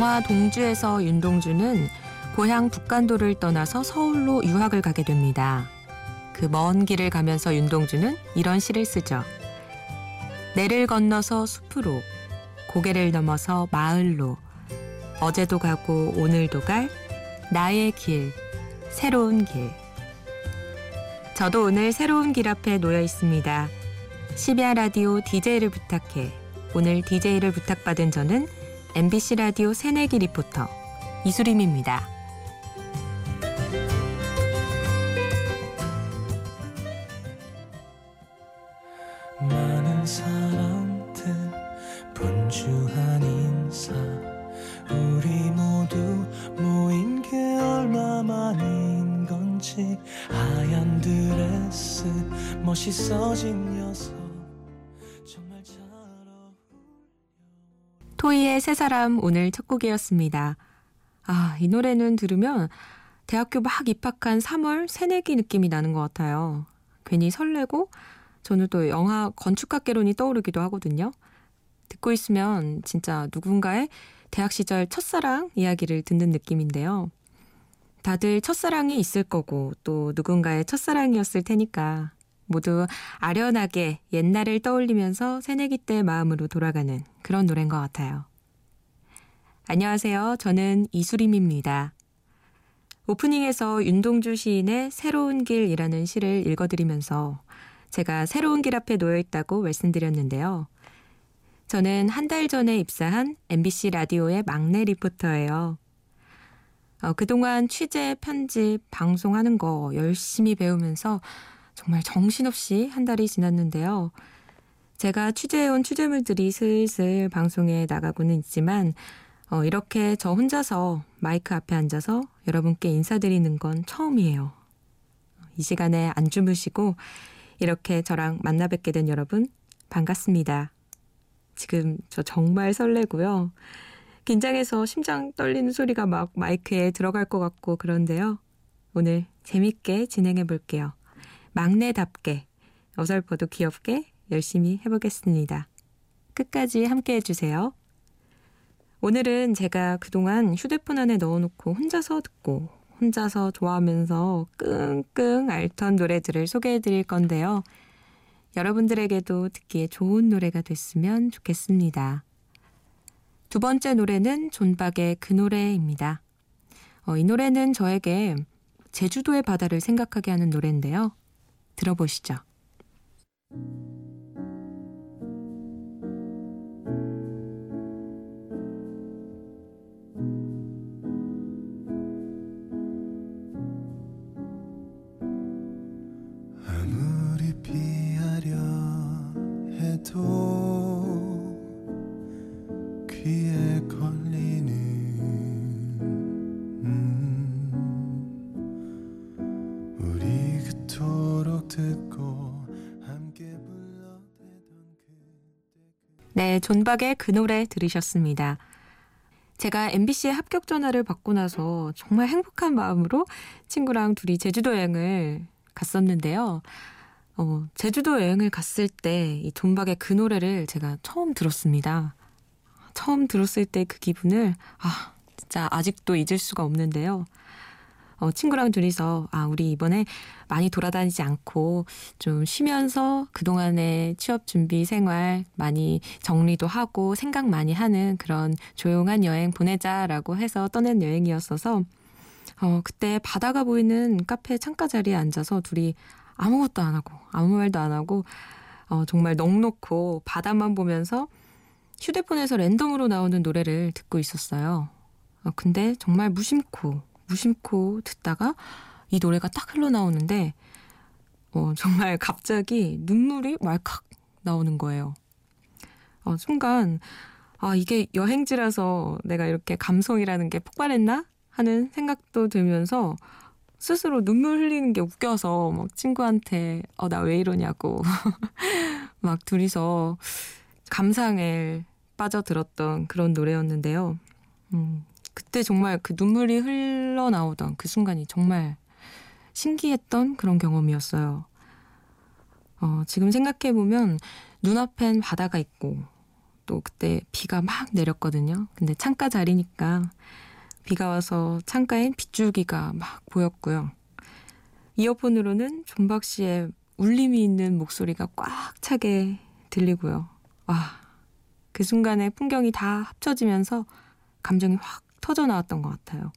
영화 동주에서 윤동주는 고향 북간도를 떠나서 서울로 유학을 가게 됩니다. 그 먼 길을 가면서 윤동주는 이런 시를 쓰죠. 내를 건너서 숲으로, 고개를 넘어서 마을로, 어제도 가고 오늘도 갈 나의 길, 새로운 길. 저도 오늘 새로운 길 앞에 놓여 있습니다. 시비아 라디오 DJ를 부탁해. 오늘 DJ를 부탁받은 저는 MBC 라디오 새내기 리포터 이수림입니다. 사람 오늘 첫 곡이었습니다. 아, 이 노래는 들으면 대학교 막 입학한 3월 새내기 느낌이 나는 것 같아요. 괜히 설레고 저는 또 영화 건축학개론이 떠오르기도 하거든요. 듣고 있으면 진짜 누군가의 대학 시절 첫사랑 이야기를 듣는 느낌인데요. 다들 첫사랑이 있을 거고 또 누군가의 첫사랑이었을 테니까 모두 아련하게 옛날을 떠올리면서 새내기 때 마음으로 돌아가는 그런 노래인 것 같아요. 안녕하세요. 저는 이수림입니다. 오프닝에서 윤동주 시인의 새로운 길이라는 시를 읽어드리면서 제가 새로운 길 앞에 놓여 있다고 말씀드렸는데요. 저는 한 달 전에 입사한 MBC 라디오의 막내 리포터예요. 어, 그동안 취재, 편집, 방송하는 거 열심히 배우면서 정말 정신없이 한 달이 지났는데요. 제가 취재해온 취재물들이 슬슬 방송에 나가고는 있지만 어, 이렇게 저 혼자서 마이크 앞에 앉아서 여러분께 인사드리는 건 처음이에요. 이 시간에 안 주무시고 이렇게 저랑 만나 뵙게 된 여러분 반갑습니다. 지금 저 정말 설레고요. 긴장해서 심장 떨리는 소리가 막 마이크에 들어갈 것 같고 그런데요. 오늘 재밌게 진행해 볼게요. 막내답게 어설퍼도 귀엽게 열심히 해보겠습니다. 끝까지 함께 해주세요. 오늘은 제가 그동안 휴대폰 안에 넣어놓고 혼자서 듣고 혼자서 좋아하면서 끙끙 앓던 노래들을 소개해 드릴 건데요. 여러분들에게도 듣기에 좋은 노래가 됐으면 좋겠습니다. 두 번째 노래는 존박의 그 노래입니다. 어, 이 노래는 저에게 제주도의 바다를 생각하게 하는 노래인데요. 들어보시죠. 네, 존박의 그 노래 들으셨습니다. 제가 MBC에 합격 전화를 받고 나서 정말 행복한 마음으로 친구랑 둘이 제주도 여행을 갔었는데요. 어, 제주도 여행을 갔을 때 이 존박의 그 노래를 제가 처음 들었습니다. 처음 들었을 때 그 기분을 아 진짜 아직도 잊을 수가 없는데요. 어, 친구랑 둘이서 아 우리 이번에 많이 돌아다니지 않고 좀 쉬면서 그동안의 취업 준비 생활 많이 정리도 하고 생각 많이 하는 그런 조용한 여행 보내자라고 해서 떠낸 여행이었어서 어, 그때 바다가 보이는 카페 창가 자리에 앉아서 둘이 아무것도 안 하고 아무 말도 안 하고 어, 정말 넋놓고 바다만 보면서 휴대폰에서 랜덤으로 나오는 노래를 듣고 있었어요. 어, 근데 정말 무심코 무심코 듣다가 이 노래가 딱 흘러나오는데 어, 정말 갑자기 눈물이 왈칵 나오는 거예요. 어, 순간 아 이게 여행지라서 내가 이렇게 감성이라는 게 폭발했나 하는 생각도 들면서 스스로 눈물 흘리는 게 웃겨서 막 친구한테 어 나 왜 이러냐고 막 둘이서 감상에 빠져들었던 그런 노래였는데요. 음, 그때 정말 그 눈물이 흘러나오던 그 순간이 정말 신기했던 그런 경험이었어요. 어, 지금 생각해보면 눈앞엔 바다가 있고 또 그때 비가 막 내렸거든요. 근데 창가 자리니까 비가 와서 창가엔 빗줄기가 막 보였고요. 이어폰으로는 존박 씨의 울림이 있는 목소리가 꽉 차게 들리고요. 와, 그 순간에 풍경이 다 합쳐지면서 감정이 확 터져 나왔던 것 같아요.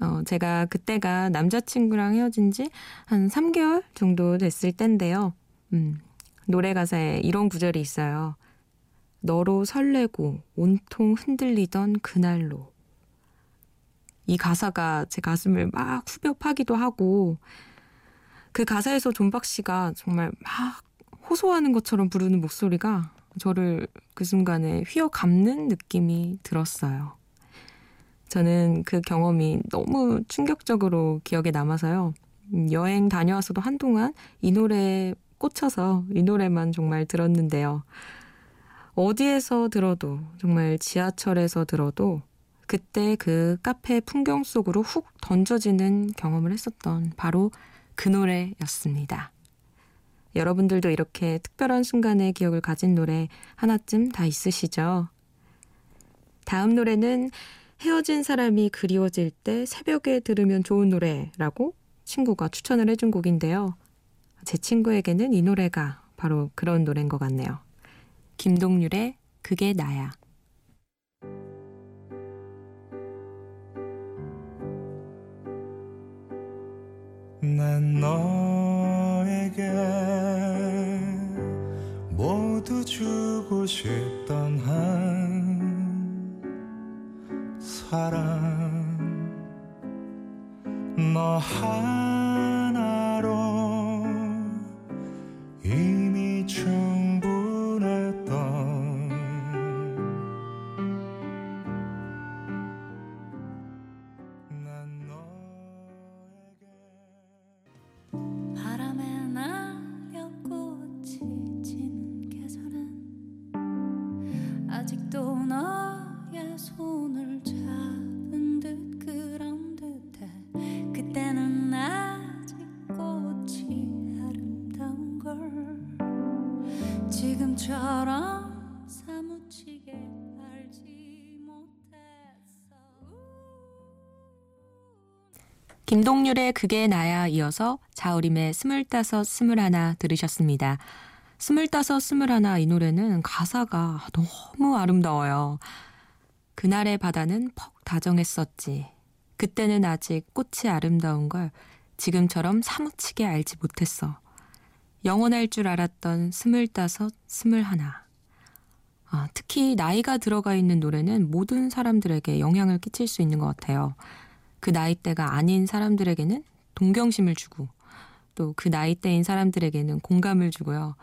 어, 제가 그때가 남자친구랑 헤어진 지 한 3개월 정도 됐을 때인데요. 음, 노래 가사에 이런 구절이 있어요. 너로 설레고 온통 흔들리던 그날로. 이 가사가 제 가슴을 막 후벼 파기도 하고 그 가사에서 존박 씨가 정말 막 호소하는 것처럼 부르는 목소리가 저를 그 순간에 휘어 감는 느낌이 들었어요. 저는 그 경험이 너무 충격적으로 기억에 남아서요. 음, 여행 다녀와서도 한동안 이 노래에 꽂혀서 이 노래만 정말 들었는데요. 어디에서 들어도 정말 지하철에서 들어도 그때 그 카페 풍경 속으로 훅 던져지는 경험을 했었던 바로 그 노래였습니다. 여러분들도 이렇게 특별한 순간의 기억을 가진 노래 하나쯤 다 있으시죠? 다음 노래는 헤어진 사람이 그리워질 때 새벽에 들으면 좋은 노래라고 친구가 추천을 해준 곡인데요. 제 친구에게는 이 노래가 바로 그런 노래인 것 같네요. 김동률의 그게 나야. 너에게 모두 주고 싶던 한 사랑. 너하 김동률의 그게 나야 이어서 자우림의 스물다섯 스물하나 들으셨습니다. 스물다섯 스물하나 이 노래는 가사가 너무 아름다워요. 그날의 바다는 퍽 다정했었지. 그때는 아직 꽃이 아름다운 걸 지금처럼 사무치게 알지 못했어. 영원할 줄 알았던 스물다섯, 스물하나. 아, 특히 나이가 들어가 있는 노래는 모든 사람들에게 영향을 끼칠 수 있는 것 같아요. 그 나이대가 아닌 사람들에게는 동경심을 주고 또 그 나이대인 사람들에게는 공감을 주고요.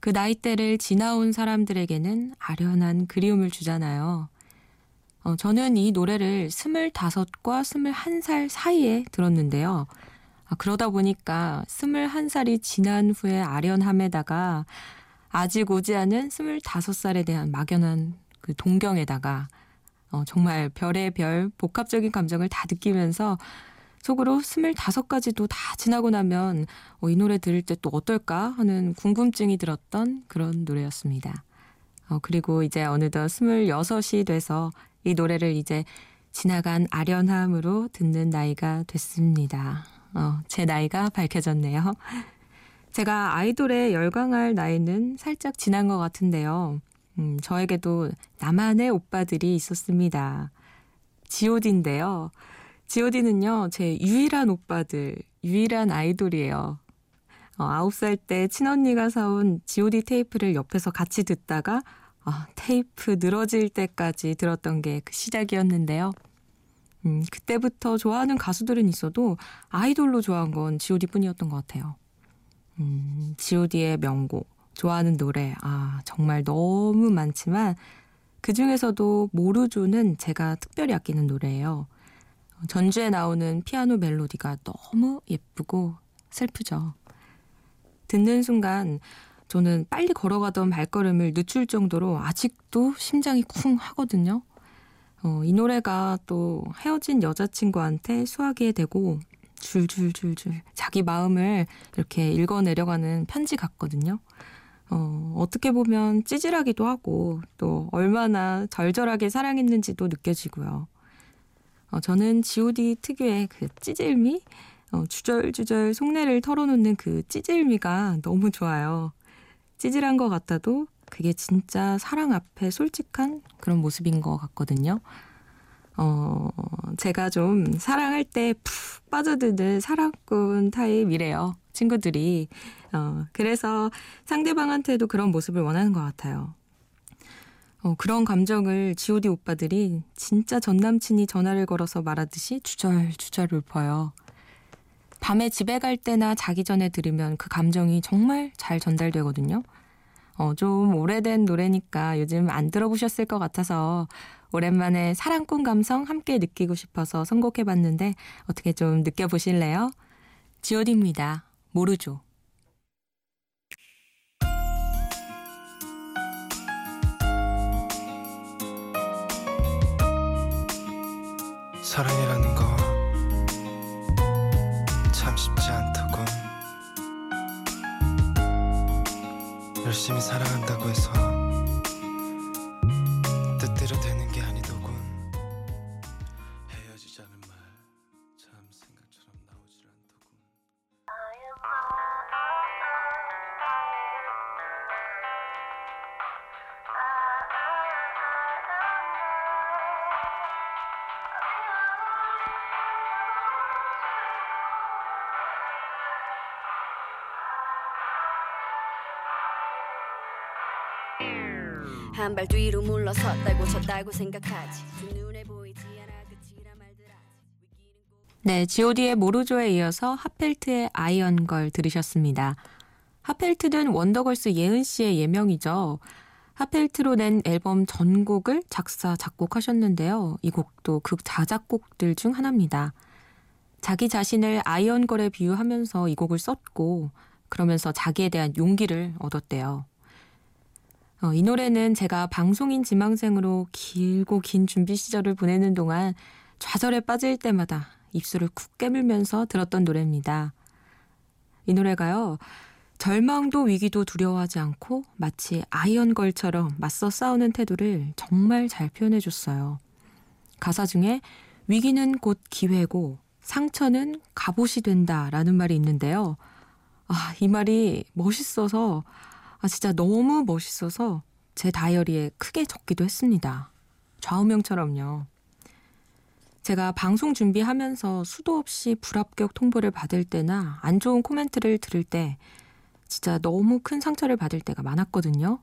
그 나이대를 지나온 사람들에게는 아련한 그리움을 주잖아요. 어, 저는 이 노래를 스물다섯과 스물한 살 사이에 들었는데요. 아, 그러다 보니까 21살이 지난 후에 아련함에다가 아직 오지 않은 25살에 대한 막연한 그 동경에다가 어, 정말 별의 별 복합적인 감정을 다 느끼면서 속으로 25가지도 다 지나고 나면 어, 이 노래 들을 때 또 어떨까 하는 궁금증이 들었던 그런 노래였습니다. 어, 그리고 이제 어느덧 26이 돼서 이 노래를 이제 지나간 아련함으로 듣는 나이가 됐습니다. 어, 제 나이가 밝혀졌네요. 제가 아이돌에 열광할 나이는 살짝 지난 것 같은데요. 음, 저에게도 나만의 오빠들이 있었습니다. god인데요. god는요, 제 유일한 오빠들, 유일한 아이돌이에요. 어, 9살 때 친언니가 사온 god 테이프를 옆에서 같이 듣다가 어, 테이프 늘어질 때까지 들었던 게 그 시작이었는데요. 음, 그때부터 좋아하는 가수들은 있어도 아이돌로 좋아한 건 G.O.D 뿐이었던 것 같아요. 음, G.O.D의 명곡, 좋아하는 노래, 아, 정말 너무 많지만 그 중에서도 모르조는 제가 특별히 아끼는 노래예요. 전주에 나오는 피아노 멜로디가 너무 예쁘고 슬프죠. 듣는 순간 저는 빨리 걸어가던 발걸음을 늦출 정도로 아직도 심장이 쿵 하거든요. 어, 이 노래가 또 헤어진 여자친구한테 수하게 되고 줄줄줄줄 자기 마음을 이렇게 읽어내려가는 편지 같거든요. 어, 어떻게 보면 찌질하기도 하고 또 얼마나 절절하게 사랑했는지도 느껴지고요. 어, 저는 G.O.D 특유의 그 찌질미, 어, 주절주절 속내를 털어놓는 그 찌질미가 너무 좋아요. 찌질한 것 같아도 그게 진짜 사랑 앞에 솔직한 그런 모습인 것 같거든요. 어, 제가 좀 사랑할 때 푹 빠져드는 사랑꾼 타입이래요. 친구들이. 어, 그래서 상대방한테도 그런 모습을 원하는 것 같아요. 어, 그런 감정을 GOD 오빠들이 진짜 전 남친이 전화를 걸어서 말하듯이 주절주절 읊어요. 밤에 집에 갈 때나 자기 전에 들으면 그 감정이 정말 잘 전달되거든요. 어, 좀 오래된 노래니까 요즘 안 들어보셨을 것 같아서 오랜만에 사랑꾼 감성 함께 느끼고 싶어서 선곡해봤는데 어떻게 좀 느껴보실래요? 지오디입니다. 모르죠. 사랑이라는 거 참 쉽지 않다고. 열심히 사랑한다고 해서 한 발 뒤로 물러섰다고 졌다고 생각하지 두 눈에 보이지 않아 끝이라 말들 네, god의 모르조에 이어서 하펠트의 아이언걸 들으셨습니다. 하펠트는 원더걸스 예은 씨의 예명이죠. 하펠트로 낸 앨범 전곡을 작사, 작곡하셨는데요. 이 곡도 극 자작곡들 중 하나입니다. 자기 자신을 아이언걸에 비유하면서 이 곡을 썼고, 그러면서 자기에 대한 용기를 얻었대요. 어, 이 노래는 제가 방송인 지망생으로 길고 긴 준비 시절을 보내는 동안 좌절에 빠질 때마다 입술을 쿡 깨물면서 들었던 노래입니다. 이 노래가요, 절망도 위기도 두려워하지 않고 마치 아이언걸처럼 맞서 싸우는 태도를 정말 잘 표현해 줬어요. 가사 중에 위기는 곧 기회고 상처는 갑옷이 된다 라는 말이 있는데요. 아, 이 말이 멋있어서, 아, 진짜 너무 멋있어서 제 다이어리에 크게 적기도 했습니다. 좌우명처럼요. 제가 방송 준비하면서 수도 없이 불합격 통보를 받을 때나 안 좋은 코멘트를 들을 때 진짜 너무 큰 상처를 받을 때가 많았거든요.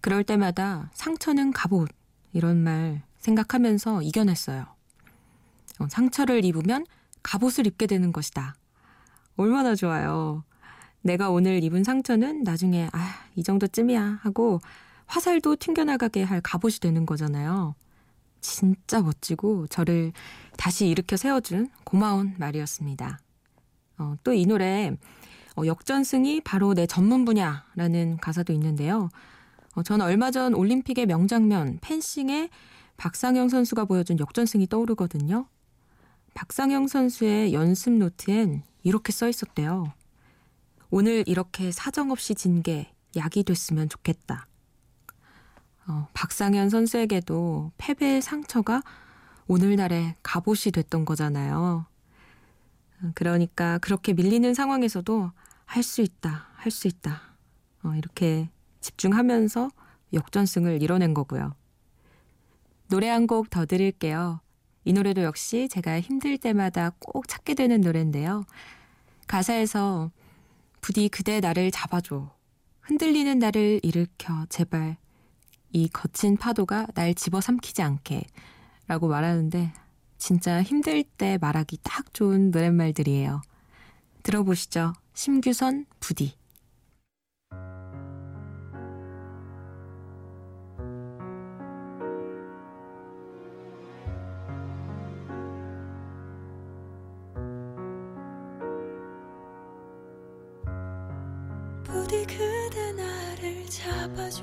그럴 때마다 상처는 갑옷 이런 말 생각하면서 이겨냈어요. 어, 상처를 입으면 갑옷을 입게 되는 것이다. 얼마나 좋아요. 내가 오늘 입은 상처는 나중에 아, 이 정도쯤이야 하고 화살도 튕겨나가게 할 갑옷이 되는 거잖아요. 진짜 멋지고 저를 다시 일으켜 세워준 고마운 말이었습니다. 어, 또 이 노래 어, 역전승이 바로 내 전문 분야라는 가사도 있는데요. 어, 저는 얼마 전 올림픽의 명장면 펜싱에 박상영 선수가 보여준 역전승이 떠오르거든요. 박상영 선수의 연습 노트엔 이렇게 써 있었대요. 오늘 이렇게 사정없이 진 게 약이 됐으면 좋겠다. 어, 박상현 선수에게도 패배의 상처가 오늘날의 갑옷이 됐던 거잖아요. 그러니까 그렇게 밀리는 상황에서도 할 수 있다, 할 수 있다. 어, 이렇게 집중하면서 역전승을 이뤄낸 거고요. 노래 한 곡더 드릴게요. 이 노래도 역시 제가 힘들 때마다 꼭 찾게 되는 노래인데요. 가사에서 부디 그대 나를 잡아줘. 흔들리는 나를 일으켜 제발 이 거친 파도가 날 집어삼키지 않게 라고 말하는데 진짜 힘들 때 말하기 딱 좋은 노랫말들이에요. 들어보시죠. 심규선 부디. 부디 그대 나를 잡아줘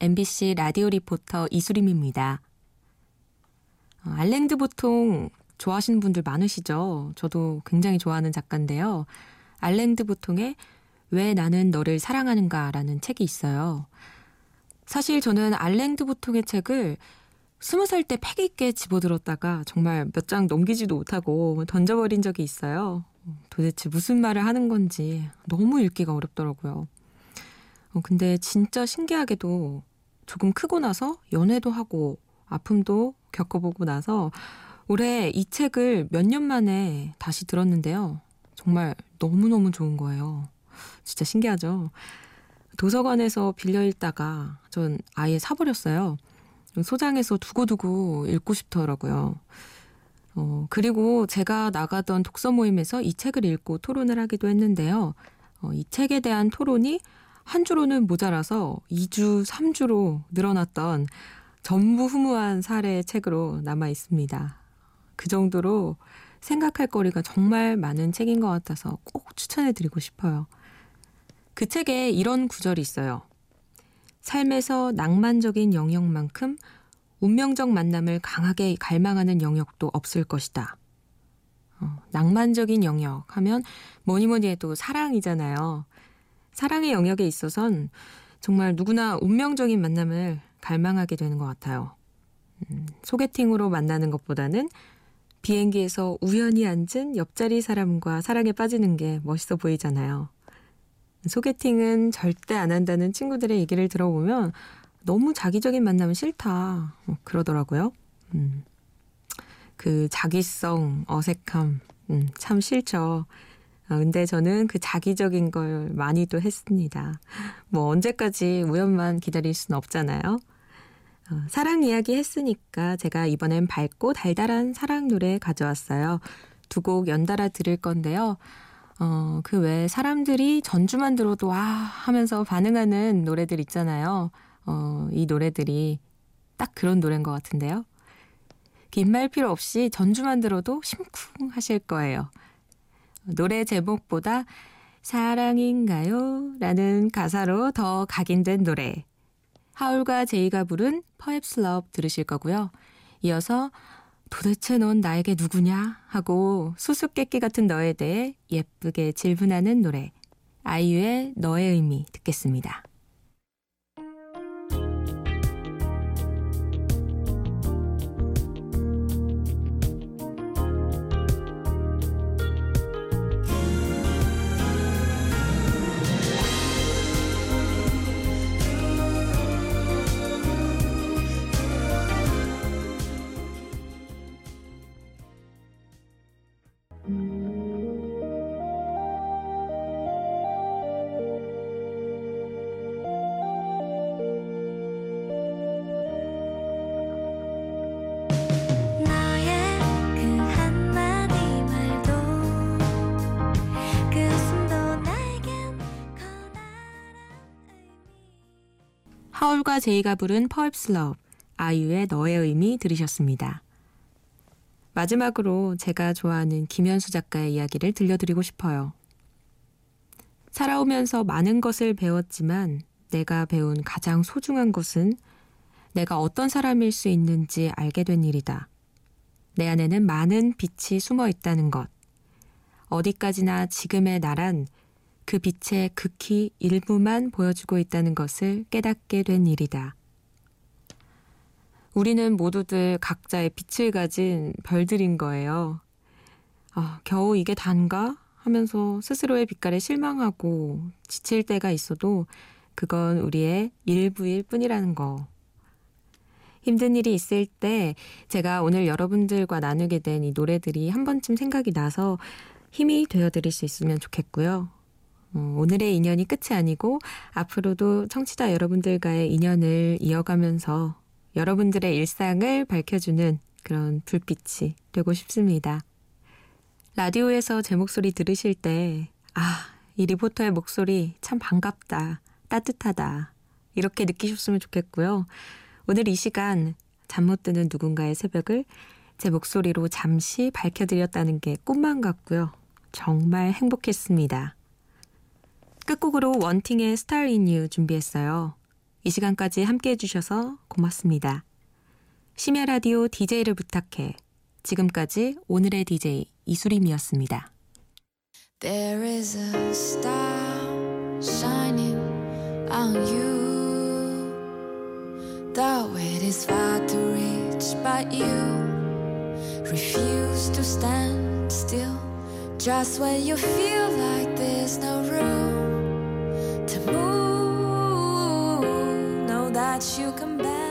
MBC 라디오 리포터 이수림입니다. 어, 알랭드 보통 좋아하시는 분들 많으시죠? 저도 굉장히 좋아하는 작가인데요. 알랭드 보통의 왜 나는 너를 사랑하는가라는 책이 있어요. 사실 저는 알랭드 보통의 책을 스무 살 때 패기 있게 집어들었다가 정말 몇 장 넘기지도 못하고 던져버린 적이 있어요. 도대체 무슨 말을 하는 건지 너무 읽기가 어렵더라고요. 어, 근데 진짜 신기하게도 조금 크고 나서 연애도 하고 아픔도 겪어보고 나서 올해 이 책을 몇 년 만에 다시 들었는데요. 정말 너무너무 좋은 거예요. 진짜 신기하죠? 도서관에서 빌려 읽다가 전 아예 사버렸어요. 소장해서 두고두고 읽고 싶더라고요. 어, 그리고 제가 나가던 독서 모임에서 이 책을 읽고 토론을 하기도 했는데요. 어, 이 책에 대한 토론이 한 주로는 모자라서 2주, 3주로 늘어났던 전무후무한 사례의 책으로 남아 있습니다. 그 정도로 생각할 거리가 정말 많은 책인 것 같아서 꼭 추천해 드리고 싶어요. 그 책에 이런 구절이 있어요. 삶에서 낭만적인 영역만큼 운명적 만남을 강하게 갈망하는 영역도 없을 것이다. 어, 낭만적인 영역 하면 뭐니 뭐니 해도 사랑이잖아요. 사랑의 영역에 있어선 정말 누구나 운명적인 만남을 갈망하게 되는 것 같아요. 음, 소개팅으로 만나는 것보다는 비행기에서 우연히 앉은 옆자리 사람과 사랑에 빠지는 게 멋있어 보이잖아요. 소개팅은 절대 안 한다는 친구들의 얘기를 들어보면 너무 자기적인 만남은 싫다. 뭐 그러더라고요. 음. 그 자기성, 어색함, 음, 참 싫죠. 어, 근데 저는 그 자기적인 걸 많이 도 했습니다. 뭐 언제까지 우연만 기다릴 수는 없잖아요. 어, 사랑 이야기 했으니까 제가 이번엔 밝고 달달한 사랑 노래 가져왔어요. 두 곡 연달아 들을 건데요. 어, 그 외에 사람들이 전주만 들어도 와 하면서 반응하는 노래들 있잖아요. 어, 이 노래들이 딱 그런 노래인 것 같은데요. 긴 말 필요 없이 전주만 들어도 심쿵 하실 거예요. 노래 제목보다 사랑인가요? 라는 가사로 더 각인된 노래. 하울과 제이가 부른 Perhaps Love 들으실 거고요. 이어서 도대체 넌 나에게 누구냐? 하고 수수께끼 같은 너에 대해 예쁘게 질문하는 노래. 아이유의 너의 의미 듣겠습니다. 제이가 부른 Perhaps Love, 아이유의 너의 의미 들으셨습니다. 마지막으로 제가 좋아하는 김현수 작가의 이야기를 들려드리고 싶어요. 살아오면서 많은 것을 배웠지만 내가 배운 가장 소중한 것은 내가 어떤 사람일 수 있는지 알게 된 일이다. 내 안에는 많은 빛이 숨어 있다는 것. 어디까지나 지금의 나란 그 빛의 극히 일부만 보여주고 있다는 것을 깨닫게 된 일이다. 우리는 모두들 각자의 빛을 가진 별들인 거예요. 아, 겨우 이게 단가? 하면서 스스로의 빛깔에 실망하고 지칠 때가 있어도 그건 우리의 일부일 뿐이라는 거. 힘든 일이 있을 때 제가 오늘 여러분들과 나누게 된 이 노래들이 한 번쯤 생각이 나서 힘이 되어 드릴 수 있으면 좋겠고요. 어, 오늘의 인연이 끝이 아니고 앞으로도 청취자 여러분들과의 인연을 이어가면서 여러분들의 일상을 밝혀주는 그런 불빛이 되고 싶습니다. 라디오에서 제 목소리 들으실 때, 아, 이 리포터의 목소리 참 반갑다, 따뜻하다, 이렇게 느끼셨으면 좋겠고요. 오늘 이 시간 잠 못 드는 누군가의 새벽을 제 목소리로 잠시 밝혀드렸다는 게 꿈만 같고요. 정말 행복했습니다. 끝곡으로 원팅의 스타일 인유 준비했어요. 이 시간까지 함께 해주셔서 고맙습니다. 심야 라디오 DJ를 부탁해. 지금까지 오늘의 DJ 이수림이었습니다. There is a star shining on you. The weight is far to reach, but you refuse to stand still. Just when you feel like there's no room watch you come back.